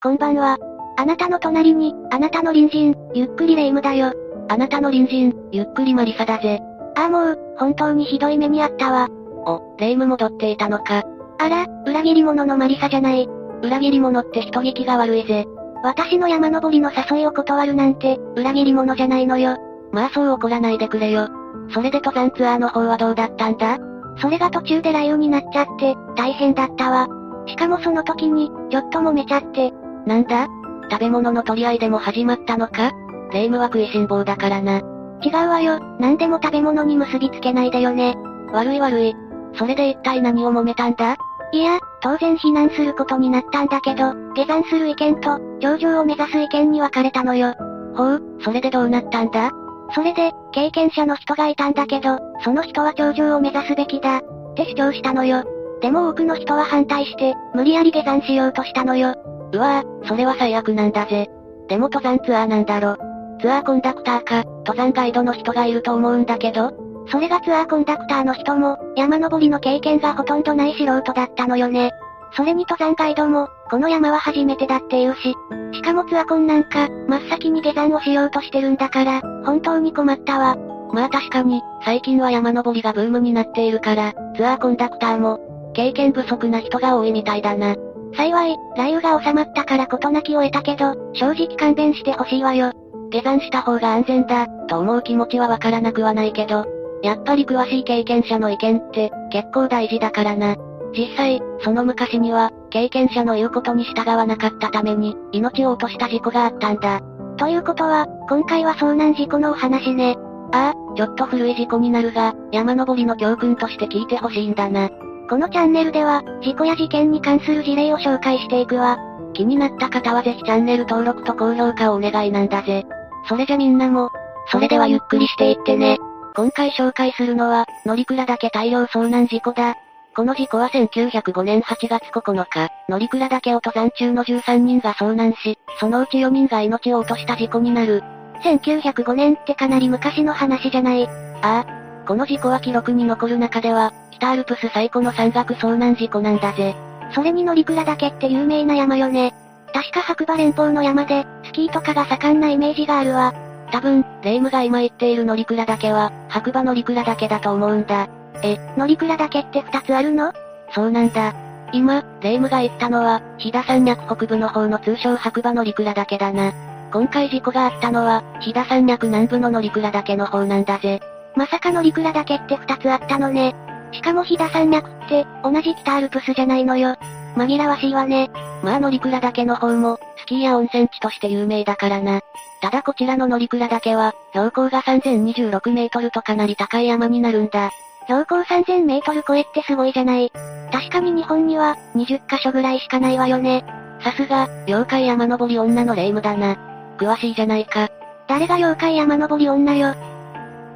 こんばんは。あなたの隣に、あなたの隣人、ゆっくりレ夢ムだよ。あなたの隣人、ゆっくりマリサだぜ。ああもう、本当にひどい目にあったわ。お、レ夢ム戻っていたのか。あら、裏切り者のマリサじゃない。裏切り者って人聞きが悪いぜ。私の山登りの誘いを断るなんて、裏切り者じゃないのよ。まあそう怒らないでくれよ。それで登山ツアーの方はどうだったんだ？それが途中で雷雨になっちゃって、大変だったわ。しかもその時に、ちょっと揉めちゃって。なんだ？食べ物の取り合いでも始まったのか？霊夢は食いしん坊だからな。違うわよ、何でも食べ物に結びつけないでよね。悪い悪い。それで一体何を揉めたんだ？いや、当然避難することになったんだけど、下山する意見と、頂上を目指す意見に分かれたのよ。ほう、それでどうなったんだ？それで、経験者の人がいたんだけど、その人は頂上を目指すべきだ、って主張したのよ。でも多くの人は反対して、無理やり下山しようとしたのよ。うわぁ、それは最悪なんだぜ。でも登山ツアーなんだろ。ツアーコンダクターか、登山ガイドの人がいると思うんだけど、それがツアーコンダクターの人も、山登りの経験がほとんどない素人だったのよね。それに登山ガイドも、この山は初めてだって言うし。しかもツアコンなんか、真っ先に下山をしようとしてるんだから、本当に困ったわ。まあ確かに、最近は山登りがブームになっているから、ツアーコンダクターも、経験不足な人が多いみたいだな。幸い、雷雨が収まったから事なきを得たけど、正直勘弁してほしいわよ。下山した方が安全だ、と思う気持ちはわからなくはないけど、やっぱり詳しい経験者の意見って、結構大事だからな。実際、その昔には、経験者の言うことに従わなかったために、命を落とした事故があったんだ。ということは、今回は遭難事故のお話ね。ああ、ちょっと古い事故になるが、山登りの教訓として聞いてほしいんだな。このチャンネルでは、事故や事件に関する事例を紹介していくわ。気になった方はぜひチャンネル登録と高評価をお願いなんだぜ。それじゃみんなも、それではゆっくりしていってね。今回紹介するのは、乗鞍岳大量遭難事故だ。この事故は1905年8月9日、乗鞍岳を登山中の13人が遭難し、そのうち4人が命を落とした事故になる。1905年ってかなり昔の話じゃない。ああ。この事故は記録に残る中では、北アルプス最古の山岳遭難事故なんだぜ。それに乗鞍岳って有名な山よね。確か白馬連峰の山で、スキーとかが盛んなイメージがあるわ。多分、レイムが今言っている乗鞍岳は、白馬乗鞍岳だと思うんだ。え、乗鞍岳って二つあるの？そうなんだ。今、レイムが言ったのは、飛騨山脈北部の方の通称白馬乗鞍岳だな。今回事故があったのは、飛騨山脈南部の乗鞍岳の方なんだぜ。まさか乗鞍岳って二つあったのね。しかも飛騨山脈って、同じ北アルプスじゃないのよ。紛らわしいわね。まあ乗鞍岳の方も、スキーや温泉地として有名だからな。ただこちらの乗鞍岳は、標高が3026メートルとかなり高い山になるんだ。標高3000メートル超えってすごいじゃない。確かに日本には、20カ所ぐらいしかないわよね。さすが、妖怪山登り女の霊夢だな。詳しいじゃないか。誰が妖怪山登り女よ。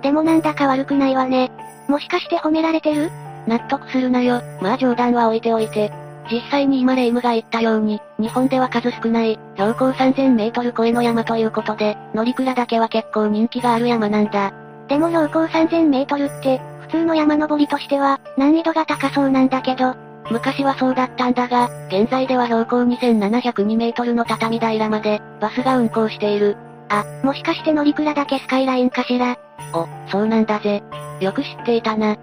でもなんだか悪くないわね。もしかして褒められてる？納得するなよ。まあ冗談は置いておいて。実際に今レイムが言ったように、日本では数少ない、標高3000メートル超えの山ということで、乗鞍岳は結構人気がある山なんだ。でも標高3000メートルって、普通の山登りとしては、難易度が高そうなんだけど、昔はそうだったんだが、現在では標高2702メートルの畳平まで、バスが運行している。あ、もしかして乗鞍岳スカイラインかしら？お、そうなんだぜ。よく知っていたな。っ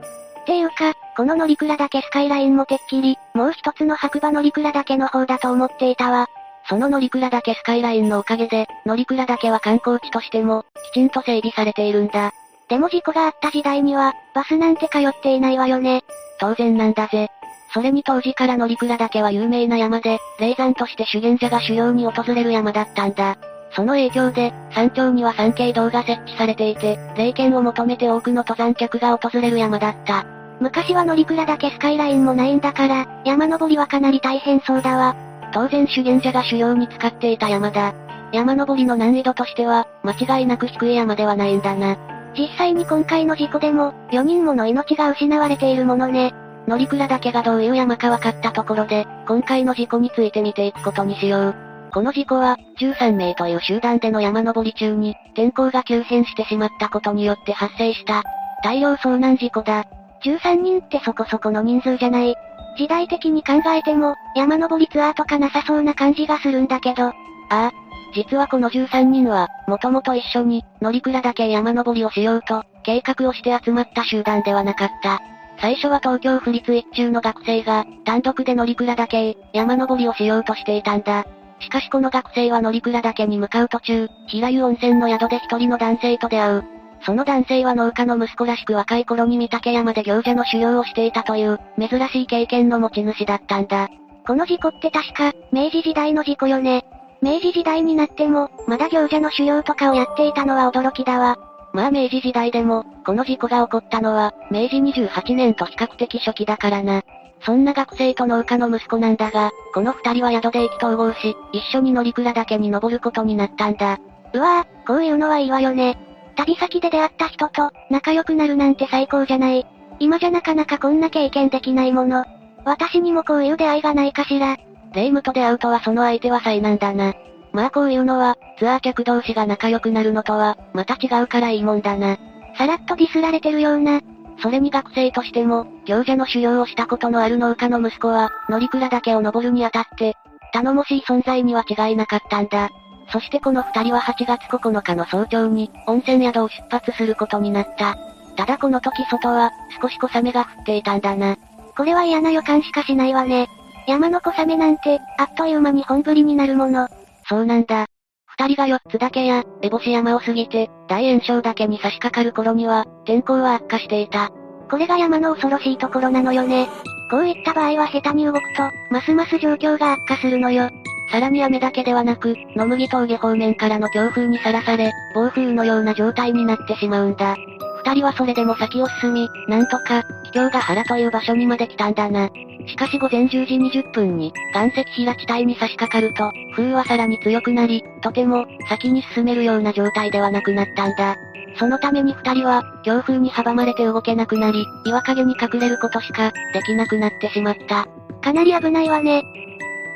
ていうか、この乗鞍岳スカイラインもてっきり、もう一つの白馬乗鞍岳の方だと思っていたわ。その乗鞍岳スカイラインのおかげで、乗鞍岳は観光地としても、きちんと整備されているんだ。でも事故があった時代には、バスなんて通っていないわよね。当然なんだぜ。それに当時から乗鞍岳は有名な山で、霊山として修験者が修行に訪れる山だったんだ。その影響で、山頂には山系道が設置されていて、霊験を求めて多くの登山客が訪れる山だった。昔は乗鞍岳スカイラインもないんだから、山登りはかなり大変そうだわ。当然修験者が修行に使っていた山だ。山登りの難易度としては、間違いなく低い山ではないんだな。実際に今回の事故でも、4人もの命が失われているものね。乗鞍岳がどういう山か分かったところで、今回の事故について見ていくことにしよう。この事故は、13名という集団での山登り中に、天候が急変してしまったことによって発生した、大量遭難事故だ。13人ってそこそこの人数じゃない。時代的に考えても、山登りツアーとかなさそうな感じがするんだけど。ああ。実はこの13人は、もともと一緒に、乗鞍岳山登りをしようと、計画をして集まった集団ではなかった。最初は東京府立一中の学生が、単独で乗鞍岳山登りをしようとしていたんだ。しかしこの学生は乗鞍岳に向かう途中、平湯温泉の宿で一人の男性と出会う。その男性は農家の息子らしく若い頃に御嶽山で行者の修行をしていたという、珍しい経験の持ち主だったんだ。この事故って確か、明治時代の事故よね。明治時代になっても、まだ行者の修行とかをやっていたのは驚きだわ。まあ明治時代でも、この事故が起こったのは、明治28年と比較的初期だからな。そんな学生と農家の息子なんだが、この二人は宿で意気投合し、一緒に乗鞍岳に登ることになったんだ。うわぁ、こういうのはいいわよね。旅先で出会った人と、仲良くなるなんて最高じゃない。今じゃなかなかこんな経験できないもの。私にもこういう出会いがないかしら。霊夢と出会うとはその相手は災難だな。まあこういうのは、ツアー客同士が仲良くなるのとは、また違うからいいもんだな。さらっとディスられてるような、それに学生としても、行者の修行をしたことのある農家の息子は、乗鞍岳を登るにあたって、頼もしい存在には違いなかったんだ。そしてこの二人は8月9日の早朝に、温泉宿を出発することになった。ただこの時外は、少し小雨が降っていたんだな。これは嫌な予感しかしないわね。山の小雨なんて、あっという間に本降りになるもの。そうなんだ。二人が四つ岳や、烏帽子山を過ぎて、大炎症岳に差し掛かる頃には、天候は悪化していた。これが山の恐ろしいところなのよね。こういった場合は下手に動くと、ますます状況が悪化するのよ。さらに雨だけではなく、野麦峠方面からの強風にさらされ、暴風のような状態になってしまうんだ。二人はそれでも先を進み、なんとか、秘境ヶ原という場所にまで来たんだな。しかし午前10時20分に、岩石平地帯に差し掛かると、風はさらに強くなり、とても、先に進めるような状態ではなくなったんだ。そのために二人は、強風に阻まれて動けなくなり、岩陰に隠れることしか、できなくなってしまった。かなり危ないわね。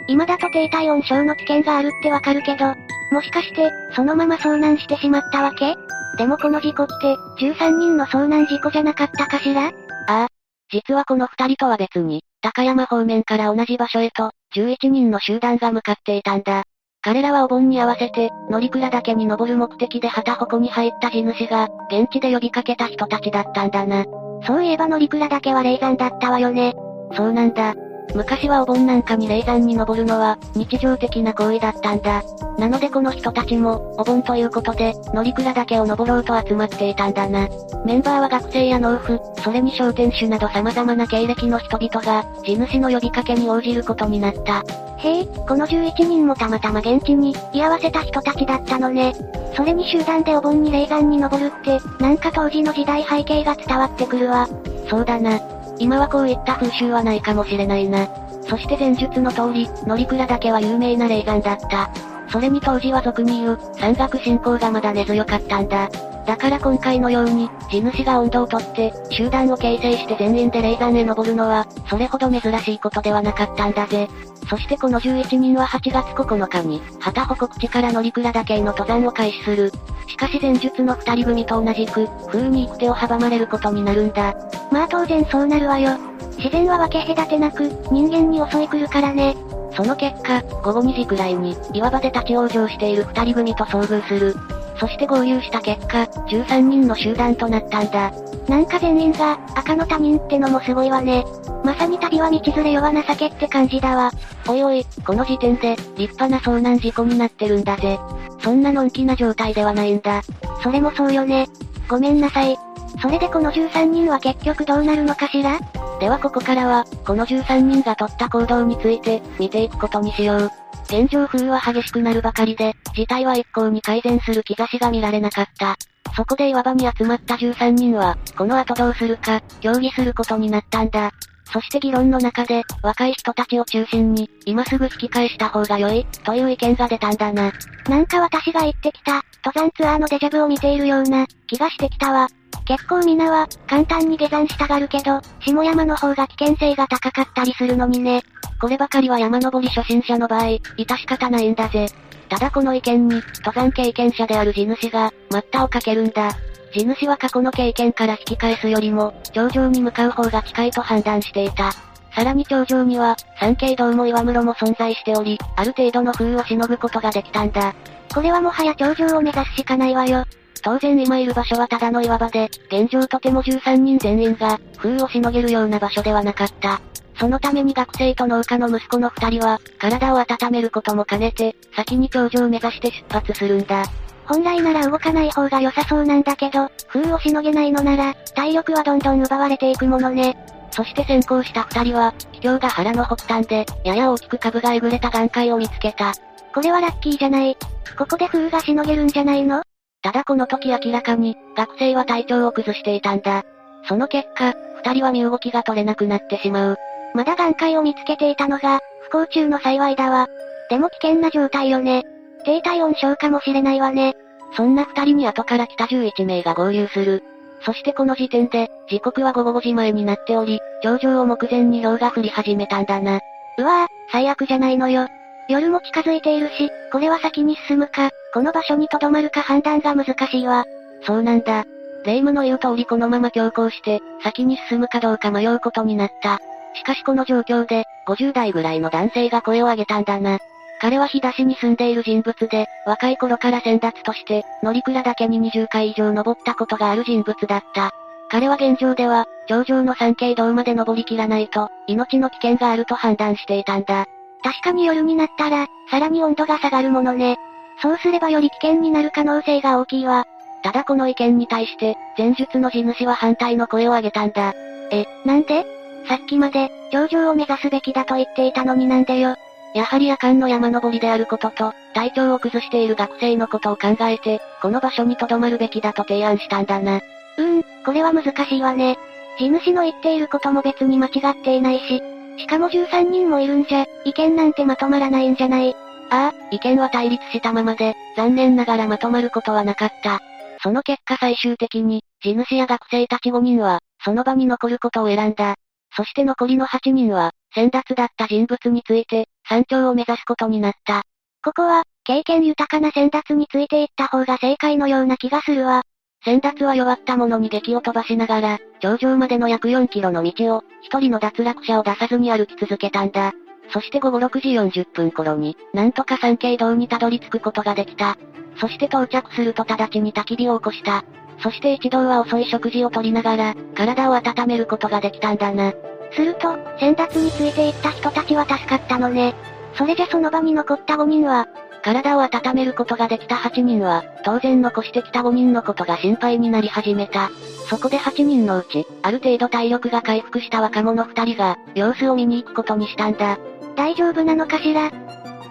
今だと低体温症の危険があるってわかるけど、もしかして、そのまま遭難してしまったわけ？でもこの事故って、13人の遭難事故じゃなかったかしら？ああ。実はこの二人とは別に、高山方面から同じ場所へと、11人の集団が向かっていたんだ。彼らはお盆に合わせて、乗鞍岳に登る目的で旗鉾に入った地主が、現地で呼びかけた人たちだったんだな。そういえば乗鞍岳は霊山だったわよね。そうなんだ。昔はお盆なんかに霊山に登るのは、日常的な行為だったんだ。なのでこの人たちも、お盆ということで、乗鞍岳を登ろうと集まっていたんだな。メンバーは学生や農夫、それに商店主など様々な経歴の人々が、地主の呼びかけに応じることになった。へえ、この11人もたまたま現地に、居合わせた人たちだったのね。それに集団でお盆に霊山に登るって、なんか当時の時代背景が伝わってくるわ。そうだな。今はこういった風習はないかもしれないな。そして前述の通り、乗鞍岳は有名な霊山だった。それに当時は俗に言う、山岳信仰がまだ根強かったんだ。だから今回のように、地主が温度をとって、集団を形成して全員で霊山へ登るのは、それほど珍しいことではなかったんだぜ。そしてこの11人は8月9日に、旗鉾口から乗鞍岳への登山を開始する。しかし前述の二人組と同じく、風に行く手を阻まれることになるんだ。まあ当然そうなるわよ。自然は分け隔てなく、人間に襲い来るからね。その結果、午後2時くらいに、岩場で立ち往生している二人組と遭遇する。そして合流した結果、13人の集団となったんだ。なんか全員が、赤の他人ってのもすごいわね。まさに旅は道連れ弱情けって感じだわ。おいおい、この時点で、立派な遭難事故になってるんだぜ。そんなのんきな状態ではないんだ。それもそうよね。ごめんなさい。それでこの13人は結局どうなるのかしら？ではここからは、この13人が取った行動について、見ていくことにしよう。現状風は激しくなるばかりで、事態は一向に改善する兆しが見られなかった。そこで岩場に集まった13人は、この後どうするか、協議することになったんだ。そして議論の中で、若い人たちを中心に、今すぐ引き返した方が良い、という意見が出たんだな。なんか私が言ってきた、登山ツアーのデジャブを見ているような、気がしてきたわ。結構皆は、簡単に下山したがるけど、下山の方が危険性が高かったりするのにね。こればかりは山登り初心者の場合、致し方ないんだぜ。ただこの意見に、登山経験者である地主が、待ったをかけるんだ。地主は過去の経験から引き返すよりも、頂上に向かう方が近いと判断していた。さらに頂上には、三景堂も岩室も存在しており、ある程度の風をしのぐことができたんだ。これはもはや頂上を目指すしかないわよ。当然今いる場所はただの岩場で、現状とても13人全員が、風をしのげるような場所ではなかった。そのために学生と農家の息子の二人は、体を温めることも兼ねて、先に頂上を目指して出発するんだ。本来なら動かない方が良さそうなんだけど、風をしのげないのなら、体力はどんどん奪われていくものね。そして先行した二人は、秘境が腹の北端で、やや大きく株がえぐれた岩塊を見つけた。これはラッキーじゃない。ここで風がしのげるんじゃないの？ただこの時明らかに、学生は体調を崩していたんだ。その結果、二人は身動きが取れなくなってしまう。まだ岩塊を見つけていたのが、不幸中の幸いだわ。でも危険な状態よね。低体温症かもしれないわね。そんな二人に後から来た11名が合流する。そしてこの時点で、時刻は午後5時前になっており、頂上を目前に氷が降り始めたんだな。うわぁ、最悪じゃないのよ。夜も近づいているし、これは先に進むか、この場所に留まるか判断が難しいわ。そうなんだ。霊夢の言う通りこのまま強行して、先に進むかどうか迷うことになった。しかしこの状況で、50代ぐらいの男性が声を上げたんだな。彼は日出しに住んでいる人物で、若い頃から先達として、乗鞍岳に20回以上登ったことがある人物だった。彼は現状では、頂上の山系道まで登りきらないと、命の危険があると判断していたんだ。確かに夜になったら、さらに温度が下がるものね。そうすればより危険になる可能性が大きいわ。ただこの意見に対して、前述の地主は反対の声を上げたんだ。え、なんで？さっきまで、頂上を目指すべきだと言っていたのになんでよ。やはり夜間の山登りであることと、体調を崩している学生のことを考えて、この場所に留まるべきだと提案したんだな。うーん、これは難しいわね。地主の言っていることも別に間違っていないし、しかも13人もいるんじゃ、意見なんてまとまらないんじゃないああ、意見は対立したままで、残念ながらまとまることはなかった。その結果最終的に、地主や学生たち5人は、その場に残ることを選んだ。そして残りの8人は、先達だった人物について、山頂を目指すことになった。ここは、経験豊かな先達についていった方が正解のような気がするわ。先達は弱った者に激を飛ばしながら、頂上までの約4キロの道を、一人の脱落者を出さずに歩き続けたんだ。そして午後6時40分頃に、なんとか山系道にたどり着くことができた。そして到着すると直ちに焚き火を起こした。そして一同は遅い食事をとりながら、体を温めることができたんだな。すると、先達についていった人たちは助かったのね。それじゃその場に残った5人は、体を温めることができた8人は、当然残してきた5人のことが心配になり始めた。そこで8人のうち、ある程度体力が回復した若者2人が、様子を見に行くことにしたんだ。大丈夫なのかしら？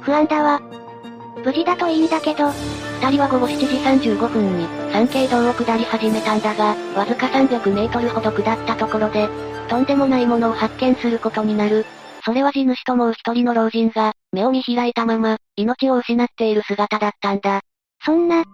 不安だわ。無事だといいんだけど。二人は午後7時35分に、山系道を下り始めたんだが、わずか300メートルほど下ったところで、とんでもないものを発見することになる。それは地主ともう一人の老人が、目を見開いたまま、命を失っている姿だったんだ。そんな。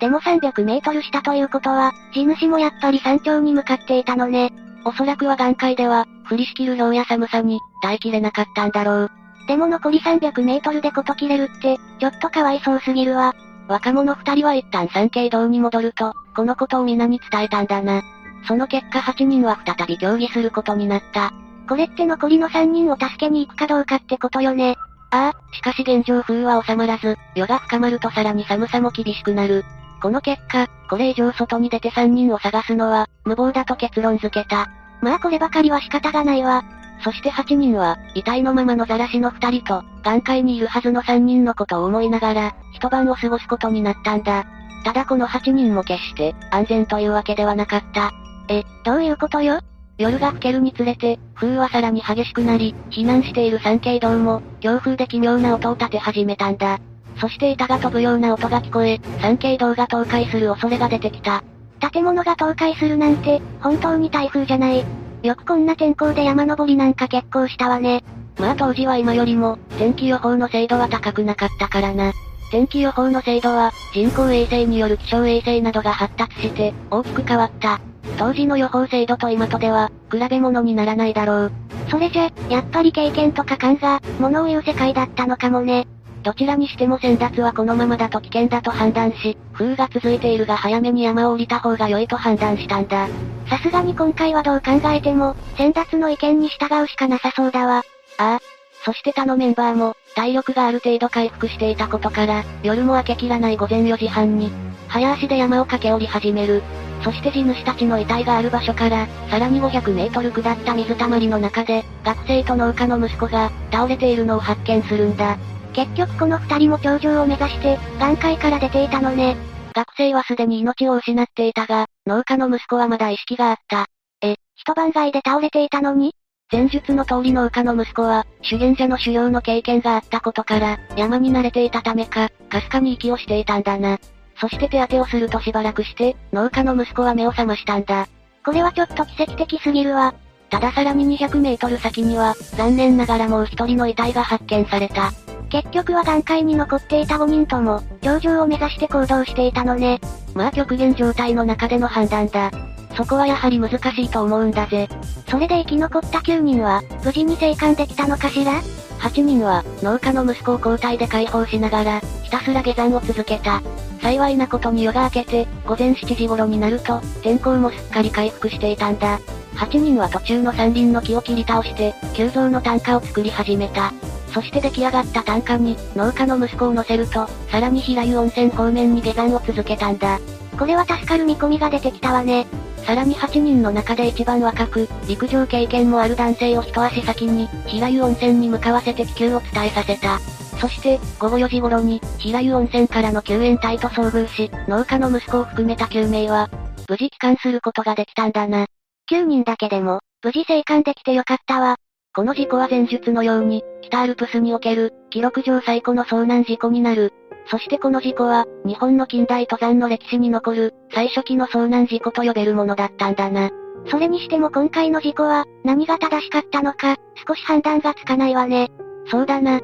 でも300メートル下ということは、地主もやっぱり山頂に向かっていたのね。おそらくは岩界では、降りしきる氷や寒さに、耐えきれなかったんだろう。でも残り300メートルでこと切れるって、ちょっとかわいそうすぎるわ。若者二人は一旦山系道に戻ると、このことを皆に伝えたんだな。その結果8人は再び協議することになった。これって残りの3人を助けに行くかどうかってことよね。ああ、しかし現状風は収まらず、夜が深まるとさらに寒さも厳しくなる。この結果、これ以上外に出て3人を探すのは、無謀だと結論付けた。まあこればかりは仕方がないわ。そして8人は、遺体のままのザラシの2人と、眼界にいるはずの3人のことを思いながら、一晩を過ごすことになったんだ。ただこの8人も決して、安全というわけではなかった。え、どういうことよ？夜が更けるにつれて、風はさらに激しくなり、避難している山系道も、強風で奇妙な音を立て始めたんだ。そして板が飛ぶような音が聞こえ、山系道が倒壊する恐れが出てきた。建物が倒壊するなんて、本当に台風じゃない。よくこんな天候で山登りなんか結構したわね。まあ当時は今よりも、天気予報の精度は高くなかったからな。天気予報の精度は、人工衛星による気象衛星などが発達して、大きく変わった。当時の予報精度と今とでは、比べ物にならないだろう。それじゃ、やっぱり経験とか感が、物を言う世界だったのかもね。どちらにしても先達はこのままだと危険だと判断し、風が続いているが早めに山を降りた方が良いと判断したんだ。さすがに今回はどう考えても、先達の意見に従うしかなさそうだわ。ああ。そして他のメンバーも、体力がある程度回復していたことから、夜も明けきらない午前4時半に、早足で山を駆け下り始める。そして地主たちの遺体がある場所から、さらに500メートル下った水たまりの中で、学生と農家の息子が、倒れているのを発見するんだ。結局この二人も頂上を目指して、眼界から出ていたのね。学生はすでに命を失っていたが、農家の息子はまだ意識があった。え、一晩街で倒れていたのに？前述の通り農家の息子は、修験者の修行の経験があったことから、山に慣れていたためか、かすかに息をしていたんだな。そして手当てをするとしばらくして、農家の息子は目を覚ましたんだ。これはちょっと奇跡的すぎるわ。たださらに200メートル先には、残念ながらもう一人の遺体が発見された。結局は眼界に残っていた5人とも、頂上を目指して行動していたのね。まあ極限状態の中での判断だ。そこはやはり難しいと思うんだぜ。それで生き残った9人は、無事に生還できたのかしら ?8 人は、農家の息子を交代で解放しながら、ひたすら下山を続けた。幸いなことに夜が明けて、午前7時頃になると、天候もすっかり回復していたんだ。8人は途中の山林の木を切り倒して、急増の担架を作り始めた。そして出来上がった担架に、農家の息子を乗せると、さらに平湯温泉方面に下山を続けたんだ。これは助かる見込みが出てきたわね。さらに8人の中で一番若く、陸上経験もある男性を一足先に、平湯温泉に向かわせて気球を伝えさせた。そして、午後4時頃に、平湯温泉からの救援隊と遭遇し、農家の息子を含めた救命は、無事帰還することができたんだな。9人だけでも、無事生還できてよかったわ。この事故は前述のように、北アルプスにおける、記録上最古の遭難事故になる。そしてこの事故は、日本の近代登山の歴史に残る、最初期の遭難事故と呼べるものだったんだな。それにしても今回の事故は、何が正しかったのか、少し判断がつかないわね。そうだな。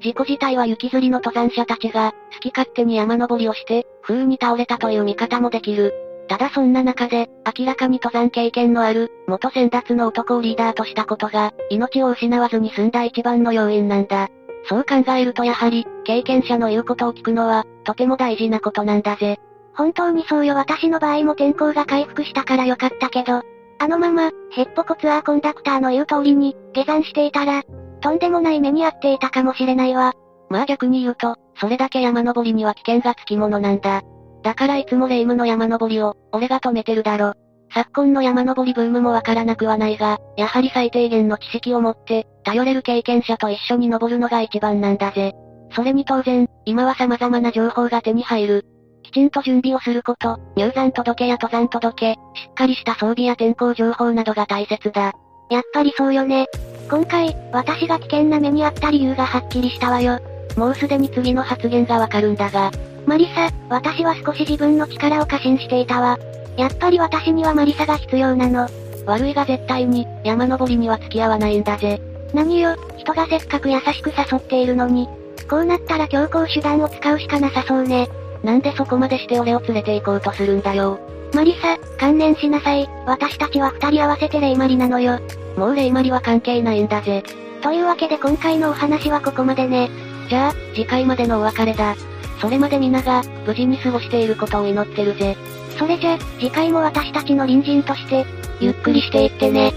事故自体は雪吊りの登山者たちが、好き勝手に山登りをして、風に倒れたという見方もできる。ただそんな中で、明らかに登山経験のある、元先達の男をリーダーとしたことが、命を失わずに済んだ一番の要因なんだ。そう考えるとやはり、経験者の言うことを聞くのは、とても大事なことなんだぜ。本当にそうよ私の場合も天候が回復したからよかったけど、あのまま、ヘッポコツアーコンダクターの言う通りに、下山していたら、とんでもない目に遭っていたかもしれないわ。まあ逆に言うと、それだけ山登りには危険がつきものなんだ。だからいつもレイムの山登りを、俺が止めてるだろ。昨今の山登りブームもわからなくはないが、やはり最低限の知識を持って、頼れる経験者と一緒に登るのが一番なんだぜ。それに当然、今は様々な情報が手に入る。きちんと準備をすること、入山届や登山届、しっかりした装備や天候情報などが大切だ。やっぱりそうよね。今回、私が危険な目に遭った理由がはっきりしたわよ。もうすでに次の発言がわかるんだが。マリサ、私は少し自分の力を過信していたわ。やっぱり私にはマリサが必要なの。悪いが絶対に、山登りには付き合わないんだぜ。何よ、人がせっかく優しく誘っているのに。こうなったら強行手段を使うしかなさそうね。なんでそこまでして俺を連れて行こうとするんだよ。マリサ、観念しなさい。私たちは二人合わせてレイマリなのよ。もうレイマリは関係ないんだぜ。というわけで今回のお話はここまでね。じゃあ、次回までのお別れだ。それまで皆が、無事に過ごしていることを祈ってるぜ。それじゃ、次回も私たちの隣人として、ゆっくりしていってね。